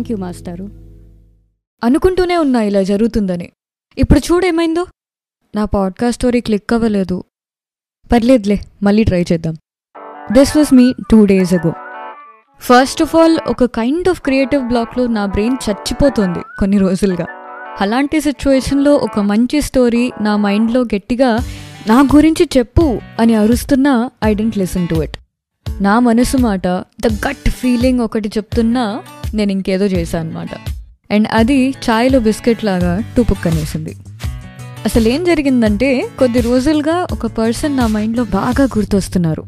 Thank you మాస్టారు. అనుకుంటూనే ఉన్నా ఇలా జరుగుతుందని. ఇప్పుడు చూడేమైందో నా పాడ్కాస్ట్ స్టోరీ క్లిక్ అవ్వలేదు. పర్లేదులే మళ్ళీ ట్రై చేద్దాం. This was me two days ago first of all ఒక కైండ్ ఆఫ్ క్రియేటివ్ బ్లాక్లో నా బ్రెయిన్ చచ్చిపోతుంది కొన్ని రోజులుగా. అలాంటి సిచ్యువేషన్లో ఒక మంచి స్టోరీ నా మైండ్లో గట్టిగా నా గురించి చెప్పు అని అరుస్తున్నా I didn't listen to it నా మనసు మాట ద గట్ ఫీలింగ్ ఒకటి చెప్తున్నా నేను ఇంకేదో చేశాను అనమాట అండ్ అది ఛాయ్లో బిస్కెట్ లాగా టూపుక్కనేసింది అసలు ఏం జరిగిందంటే కొద్ది రోజులుగా ఒక పర్సన్ నా మైండ్లో బాగా గుర్తొస్తున్నారు.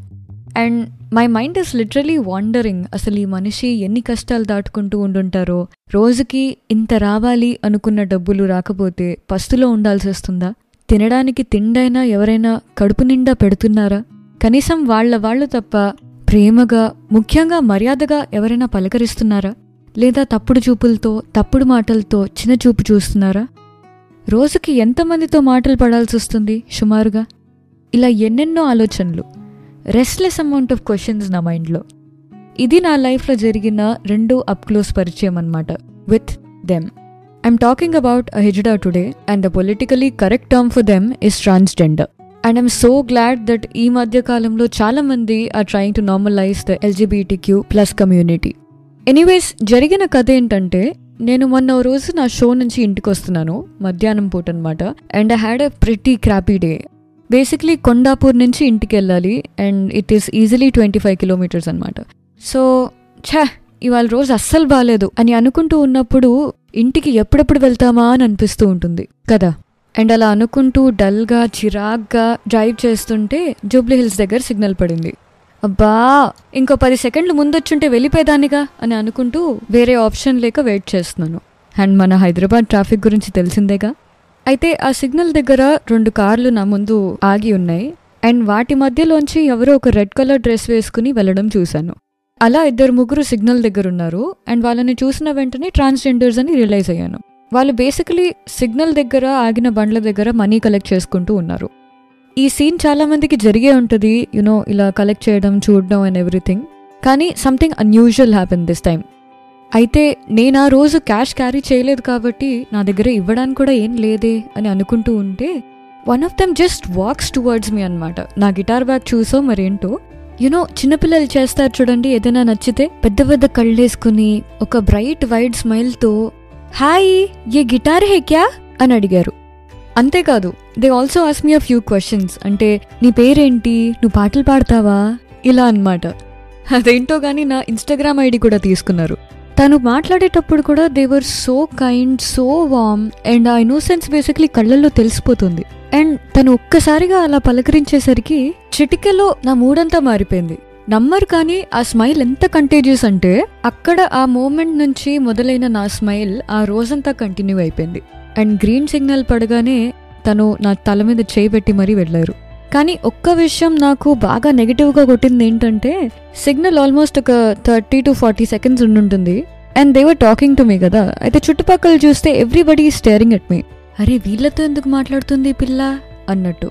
And my mind is literally wandering. అసలు ఈ మనిషి ఎన్ని కష్టాలు దాటుకుంటూ ఉండుంటారో రోజుకి ఇంత రావాలి అనుకున్న డబ్బులు రాకపోతే పస్తులో ఉండాల్సి వస్తుందా? తినడానికి తిండైనా ఎవరైనా కడుపు నిండా పెడుతున్నారా? కనీసం వాళ్ళ వాళ్ళు తప్ప ప్రేమగా ముఖ్యంగా మర్యాదగా ఎవరైనా పలకరిస్తున్నారా? లేదా తప్పుడు చూపులతో తప్పుడు మాటలతో చిన్న చూపు చూస్తున్నారా? రోజుకి ఎంతమందితో మాటలు పడాల్సి వస్తుంది సుమారుగా? ఇలా ఎన్నెన్నో ఆలోచనలు. రెస్ట్లెస్ అమౌంట్ ఆఫ్ క్వశ్చన్స్ నా మైండ్లో. ఇది నా లైఫ్లో జరిగిన రెండు అప్ క్లోజ్ పరిచయం అనమాట with them I'm talking about a hijra today and the politically correct term for them is transgender and I'm so glad that ఈ మధ్య కాలంలో చాలా are trying to normalize the LGBT Q plus community anyways జరిగిన కథ ఏంటంటే నేను మొన్న ఓ రోజు నా షో నుంచి ఇంటికి వస్తున్నాను మధ్యాహ్నం పూట అనమాట and I had a pretty crappy day basically Kondapur నుంచి ఇంటికి వెళ్ళాలి and it is easily twenty five kilometres అనమాట సో ఛా ఇవాళ రోజు అస్సలు బాగాలేదు అని అనుకుంటూ ఉన్నప్పుడు ఇంటికి ఎప్పుడెప్పుడు వెళ్తామా అని అనిపిస్తూ ఉంటుంది. కదా? అండ్ అలా అనుకుంటూ డల్గా చిరాగ్గా డ్రైవ్ చేస్తుంటే జూబ్లీ హిల్స్ దగ్గర సిగ్నల్ పడింది. అబ్బా ఇంకో పది సెకండ్లు ముందొచ్చుంటే వెళ్ళిపోయేదానిగా అని అనుకుంటూ వేరే ఆప్షన్ లేక వెయిట్ చేస్తున్నాను. అండ్ మన హైదరాబాద్ ట్రాఫిక్ గురించి తెలిసిందేగా? అయితే ఆ సిగ్నల్ దగ్గర రెండు కార్లు నా ముందు ఆగి ఉన్నాయి. అండ్ వాటి మధ్యలోంచి ఎవరో ఒక రెడ్ కలర్ డ్రెస్ వేసుకుని వెళ్ళడం చూశాను. అలా ఇద్దరు ముగ్గురు సిగ్నల్ దగ్గర ఉన్నారు. అండ్ వాళ్ళని చూసిన వెంటనే ట్రాన్స్జెండర్స్ అని రియలైజ్ అయ్యాను. వాళ్ళు బేసికలీ సిగ్నల్ దగ్గర ఆగిన బండ్ల దగ్గర మనీ కలెక్ట్ చేసుకుంటూ ఉన్నారు. ఈ సీన్ చాలామందికి జరిగే ఉంటుంది యునో ఇలా కలెక్ట్ చేయడం చూడడం అండ్ ఎవ్రీథింగ్ కానీ something unusual happen this time అయితే నేను ఆ రోజు క్యాష్ క్యారీ చేయలేదు కాబట్టి నా దగ్గర ఇవ్వడానికి కూడా ఏం లేదే అని అనుకుంటూ ఉంటే one of them just walks towards me అనమాట నా గిటార్ బ్యాగ్ చూసో మరేంటో యునో చిన్నపిల్లలు చేస్తారు చూడండి ఏదైనా నచ్చితే పెద్ద పెద్ద కళ్ళేసుకుని ఒక బ్రైట్ వైడ్ స్మైల్తో హాయ్ ఏ గిటార్ హే క్యా? అని అడిగారు. అంతేకాదు they also as me a few questions అంటే నీ పేరేంటి? నువ్వు పాటలు పాడతావా? ఇలా అన్నమాట. అదేంటో కానీ నా ఇన్స్టాగ్రామ్ ఐడి కూడా తీసుకున్నారు. తను మాట్లాడేటప్పుడు కూడా they're so kind so warm and ఆ ఇన్నోసెన్స్ బేసిక్లీ కళ్ళల్లో తెలిసిపోతుంది. అండ్ తను ఒక్కసారిగా అలా పలకరించేసరికి చిటికెలో నా మూడంతా మారిపోయింది. నమ్మరు కానీ ఆ స్మైల్ ఎంత కంటేజియస్ అంటే అక్కడ ఆ మూమెంట్ నుంచి మొదలైన నా స్మైల్ ఆ రోజంతా కంటిన్యూ అయిపోయింది. అండ్ గ్రీన్ సిగ్నల్ పడగానే తను నా తల మీద చేయి పెట్టి మరీ వెళ్ళారు. కానీ ఒక్క విషయం నాకు బాగా నెగిటివ్గా కొట్టింది ఏంటంటే సిగ్నల్ ఆల్మోస్ట్ ఒక thirty to forty seconds ఉండుంటుంది. And they're talking to me కదా. అయితే చుట్టుపక్కల చూస్తే ఎవ్రీబడి స్టేరింగ్ ఎట్ మీ అరే వీళ్ళతో ఎందుకు మాట్లాడుతుంది పిల్ల? అన్నట్టు.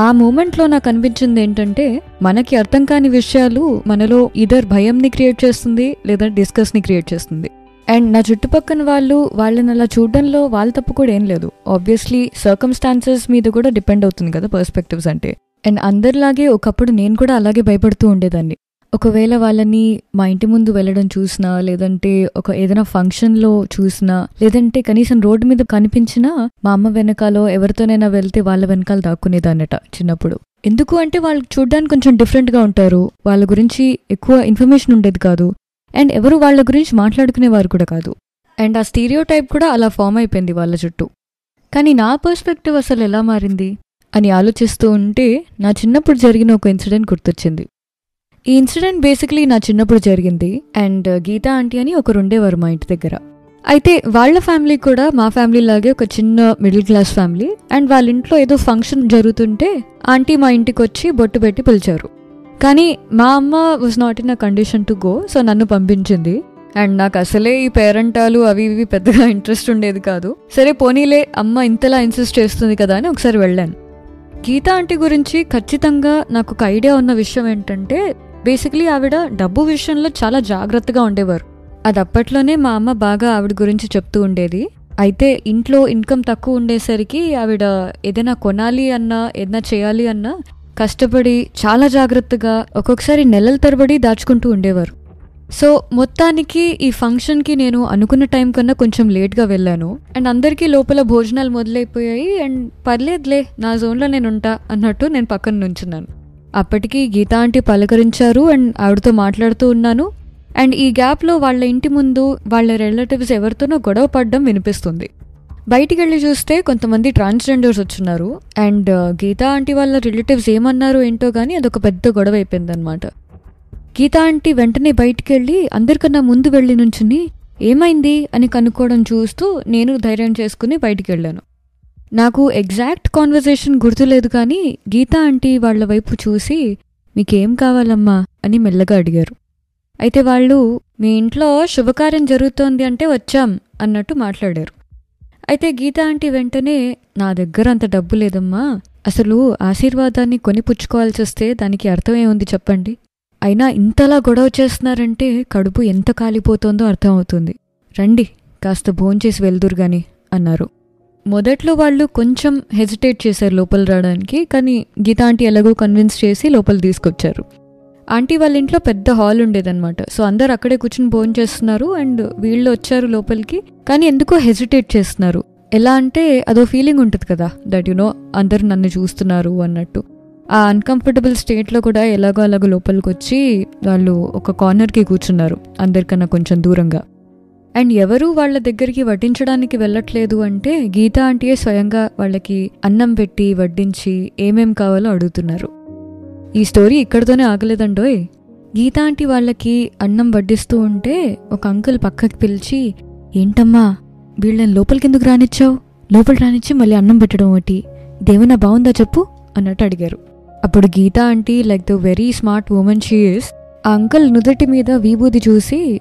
ఆ మూమెంట్లో నాకు అనిపించింది ఏంటంటే మనకి అర్థం కాని విషయాలు మనలో ఇదర్ భయంని క్రియేట్ చేస్తుంది లేదా డిస్కస్ని క్రియేట్ చేస్తుంది. అండ్ నా చుట్టుపక్కన వాళ్ళు వాళ్ళని అలా చూడడంలో వాళ్ళ తప్పు కూడా ఏం లేదు. ఆబ్వియస్లీ సర్కమ్స్టాన్సెస్ మీద కూడా డిపెండ్ అవుతుంది కదా పర్స్పెక్టివ్స్ అంటే. అండ్ అందరిలాగే ఒకప్పుడు నేను కూడా అలాగే భయపడుతూ ఉండేదాన్ని. ఒకవేళ వాళ్ళని మా ఇంటి ముందు వెళ్ళడం చూసినా లేదంటే ఒక ఏదైనా ఫంక్షన్లో చూసినా లేదంటే కనీసం రోడ్డు మీద కనిపించినా మా అమ్మ వెనకాలో ఎవరితోనైనా వెళ్తే వాళ్ళ వెనకాల దాక్కునేదాన్నట చిన్నప్పుడు. ఎందుకు అంటే వాళ్ళు చూడడానికి కొంచెం డిఫరెంట్గా ఉంటారు. వాళ్ళ గురించి ఎక్కువ ఇన్ఫర్మేషన్ ఉండేది కాదు. అండ్ ఎవరు వాళ్ళ గురించి మాట్లాడుకునేవారు కూడా కాదు. అండ్ ఆ స్టీరియో టైప్ కూడా అలా ఫామ్ అయిపోయింది వాళ్ళ చుట్టూ కానీ నా పర్స్పెక్టివ్ అసలు ఎలా మారింది అని ఆలోచిస్తూ ఉంటే నా చిన్నప్పుడు జరిగిన ఒక ఇన్సిడెంట్ గుర్తొచ్చింది. ఈ ఇన్సిడెంట్ బేసిక్లీ నా చిన్నప్పుడు జరిగింది అండ్ గీతా ఆంటీ అని ఒకరు ఉండేవారు మా ఇంటి దగ్గర. అయితే వాళ్ళ ఫ్యామిలీ కూడా మా ఫ్యామిలీ లాగే ఒక చిన్న మిడిల్ క్లాస్ ఫ్యామిలీ అండ్ వాళ్ళ ఇంట్లో ఏదో ఫంక్షన్ జరుగుతుంటే ఆంటీ మా ఇంటికి వచ్చి బొట్టు పెట్టి పిలిచారు. కానీ మా అమ్మ was not in a condition to go so నన్ను పంపించింది. అండ్ నాకు అసలే ఈ పేరెంటాలు అవి ఇవి పెద్దగా ఇంట్రెస్ట్ ఉండేది కాదు. సరే పోనీలే అమ్మ ఇంతలా ఇన్సిస్ట్ చేస్తుంది కదా అని ఒకసారి వెళ్ళాను. గీతా ఆంటీ గురించి ఖచ్చితంగా నాకు ఒక ఐడియా ఉన్న విషయం ఏంటంటే బేసిక్లీ ఆవిడ డబ్బు విషయంలో చాలా జాగ్రత్తగా ఉండేవారు. అది అప్పట్లోనే మా అమ్మ బాగా ఆవిడ గురించి చెప్తూ ఉండేది. అయితే ఇంట్లో ఇన్కమ్ తక్కువ ఉండేసరికి ఆవిడ ఏదైనా కొనాలి అన్నా ఏదైనా చేయాలి అన్నా కష్టపడి చాలా జాగ్రత్తగా ఒక్కొక్కసారి నెలల తరబడి దాచుకుంటూ ఉండేవారు. సో మొత్తానికి ఈ ఫంక్షన్కి నేను అనుకున్న టైం కన్నా కొంచెం లేట్గా వెళ్ళాను. అండ్ అందరికీ లోపల భోజనాలు మొదలైపోయాయి. అండ్ పర్లేదులే నా జోన్లో నేను ఉంటా అన్నట్టు నేను పక్కన నుంచున్నాను. అప్పటికి గీతా ఆంటీ పలకరించారు అండ్ ఆవిడతో మాట్లాడుతూ ఉన్నాను. అండ్ ఈ గ్యాప్లో వాళ్ళ ఇంటి ముందు వాళ్ళ రిలేటివ్స్ ఎవరితోనో గొడవ పడడం వినిపిస్తుంది. బయటికి వెళ్ళి చూస్తే కొంతమంది ట్రాన్స్జెండర్స్ వచ్చున్నారు. అండ్ uh, గీతా ఆంటీ వాళ్ళ రిలేటివ్స్ ఏమన్నారు ఏంటో కానీ అదొక పెద్ద గొడవ అయిపోయిందనమాట గీతా ఆంటీ వెంటనే బయటికి వెళ్ళి అందరికన్నా ముందు వెళ్ళి నుంచుని ఏమైంది? అని కనుక్కోవడం చూస్తూ నేను ధైర్యం చేసుకుని బయటికి వెళ్ళాను నాకు ఎగ్జాక్ట్ కాన్వర్జేషన్ గుర్తులేదు కానీ గీతా ఆంటీ వాళ్ళ వైపు చూసి మీకేం కావాలమ్మా? అని మెల్లగా అడిగారు. అయితే వాళ్ళు మీ ఇంట్లో శుభకార్యం జరుగుతోంది అంటే వచ్చాం అన్నట్టు మాట్లాడారు. అయితే గీత ఆంటీ వెంటనే నా దగ్గర అంత డబ్బు లేదమ్మా. అసలు ఆశీర్వాదాన్ని కొని పుచ్చుకోవాల్సి వస్తే దానికి అర్థమే ఉంది చెప్పండి. అయినా ఇంతలా గొడవ చేస్తున్నారంటే కడుపు ఎంత కాలిపోతుందో అర్థమవుతుంది రండి కాస్త భోంచేసి వెళ్దురు గాని అన్నారు. మొదట్లో వాళ్ళు కొంచెం హెజిటేట్ చేశారు లోపల రావడానికి కానీ గీతాంటి ఎలాగో కన్విన్స్ చేసి లోపల తీసుకొచ్చారు. ఆంటీ వాళ్ళ ఇంట్లో పెద్ద హాల్ ఉండేదన్నమాట. సో అందరు అక్కడే కూర్చుని భోజనం చేస్తున్నారు అండ్ వీళ్ళు వచ్చారు లోపలికి కానీ ఎందుకో హెజిటేట్ చేస్తున్నారు. ఎలా అంటే అదో ఫీలింగ్ ఉంటుంది కదా దట్ యు నో అందరు నన్ను చూస్తున్నారు అన్నట్టు. ఆ అన్కంఫర్టబుల్ స్టేట్లో కూడా ఎలాగో అలాగో లోపలికి వచ్చి వాళ్ళు ఒక కార్నర్కి కూర్చున్నారు అందరికన్నా కొంచెం దూరంగా. అండ్ ఎవరు వాళ్ళ దగ్గరికి వడ్డించడానికి వెళ్ళట్లేదు అంటే గీతా ఆంటీయే స్వయంగా వాళ్ళకి అన్నం పెట్టి వడ్డించి ఏమేం కావాలో అడుగుతున్నారు. ఈ స్టోరీ ఇక్కడితోనే ఆగలేదండోయ్. గీతా ఆంటీ వాళ్ళకి అన్నం వడ్డిస్తూ ఉంటే ఒక అంకుల్ పక్కకి పిలిచి ఏంటమ్మా వీళ్ళని లోపలికి ఎందుకు రానిచ్చావు? లోపల రానిచ్చి మళ్ళీ అన్నం పెట్టడం ఒకటి. దేవనా బాగుందా చెప్పు? అన్నట్టు అడిగారు. అప్పుడు Geeta aunty like the very smart women she's ఆ అంకుల్ నుదుటి మీద విభూది చూసి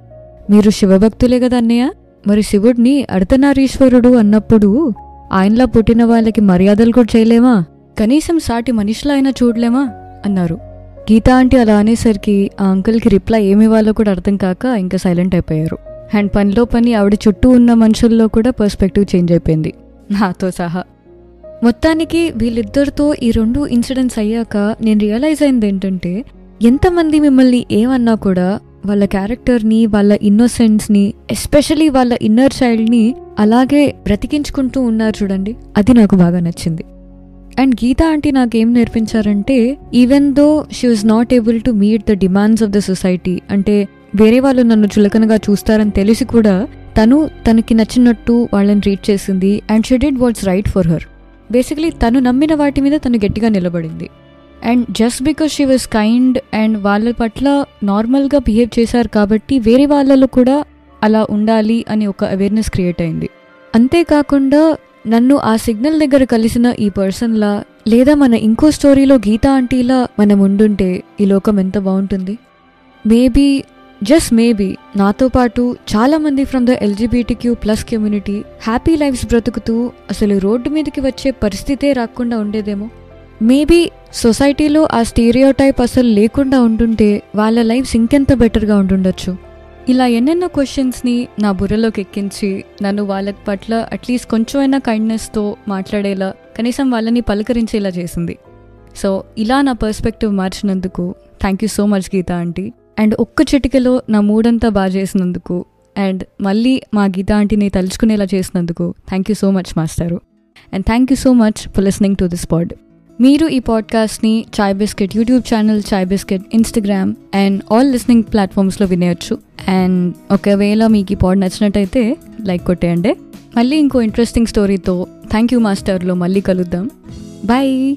మీరు శివభక్తులే కదా అన్నయ్య? మరి శివుడిని అర్ధనారీశ్వరుడు అన్నప్పుడు ఆయనలా పుట్టిన వాళ్ళకి మర్యాదలు కూడా చేయలేమా? కనీసం సాటి మనిషిలా అయినా చూడలేమా? అన్నారు. గీతా ఆంటీ అలా అనేసరికి ఆ అంకుల్కి రిప్లై ఏమివ్వాలో కూడా అర్థం కాక ఇంకా సైలెంట్ అయిపోయారు. అండ్ పనిలో పని ఆవిడ చుట్టూ ఉన్న మనుషుల్లో కూడా పర్స్పెక్టివ్ చేంజ్ అయిపోయింది. నాతో సహా. మొత్తానికి వీళ్ళిద్దరితో ఈ రెండు ఇన్సిడెంట్స్ అయ్యాక నేను రియలైజ్ అయింది ఏంటంటే ఎంతమంది మిమ్మల్ని ఏమన్నా కూడా వాళ్ళ క్యారెక్టర్ని వాళ్ళ ఇన్నోసెన్స్ని ఎస్పెషలీ వాళ్ళ ఇన్నర్ చైల్డ్ని అలాగే బ్రతికించుకుంటూ ఉన్నారు చూడండి. అది నాకు బాగా నచ్చింది. అండ్ గీత ఆంటీ నాకేం నేర్పించారంటే even though she was not able to meet the demands of the society అంటే వేరే వాళ్ళు నన్ను చులకనగా చూస్తారని తెలిసి కూడా తను తనకి నచ్చినట్టు వాళ్ళని ట్రీట్ చేసింది and she did what's right for her basically తను నమ్మిన వాటి మీద తను గట్టిగా నిలబడింది. And just because she was kind and వాళ్ళ పట్ల నార్మల్గా బిహేవ్ చేశారు కాబట్టి వేరే వాళ్ళలో కూడా అలా ఉండాలి అని ఒక అవేర్నెస్ క్రియేట్ అయింది. అంతేకాకుండా నన్ను ఆ సిగ్నల్ దగ్గర కలిసిన ఈ పర్సన్లా లేదా మన ఇంకో స్టోరీలో గీతా ఆంటీలా మనం ఉండుంటే ఈ లోకం ఎంత బాగుంటుంది? మేబీ జస్ట్ మేబీ నాతో పాటు చాలామంది from the LGBTQ plus community happy lives బ్రతుకుతూ అసలు రోడ్డు మీదకి వచ్చే పరిస్థితే రాకుండా ఉండేదేమో? మేబీ సొసైటీలో ఆ స్టీరియో టైప్ అసలు లేకుండా ఉంటుంటే వాళ్ళ లైఫ్స్ ఇంకెంత బెటర్గా ఉంటుండొచ్చు ఇలా ఎన్నెన్నో క్వశ్చన్స్ని నా బుర్రలోకి ఎక్కించి నన్ను వాళ్ళ పట్ల అట్లీస్ట్ కొంచెమైనా కైండ్నెస్తో మాట్లాడేలా కనీసం వాళ్ళని పలకరించేలా చేసింది. సో ఇలా నా perspective మార్చినందుకు thank you so much Geeta aunty. And ఒక్క చిటికలో నా మూడంతా బాగా చేసినందుకు అండ్ మళ్ళీ మా గీతా ఆంటీని తలుచుకునేలా చేసినందుకు థ్యాంక్ యూ సో మచ్ మాస్టారు. And thank you so much for listening to this pod మీరు ఈ పాడ్కాస్ట్ని Chai biscuit YouTube channel Chai biscuit Instagram and all listening ప్లాట్ఫామ్స్లో వినేయచ్చు. అండ్ ఒకవేళ మీకు ఈ పాడ్ నచ్చినట్టయితే లైక్ కొట్టేయండి. మళ్ళీ ఇంకో ఇంట్రెస్టింగ్ స్టోరీతో థ్యాంక్ యూ మాస్టర్లో మళ్ళీ కలుద్దాం. బాయ్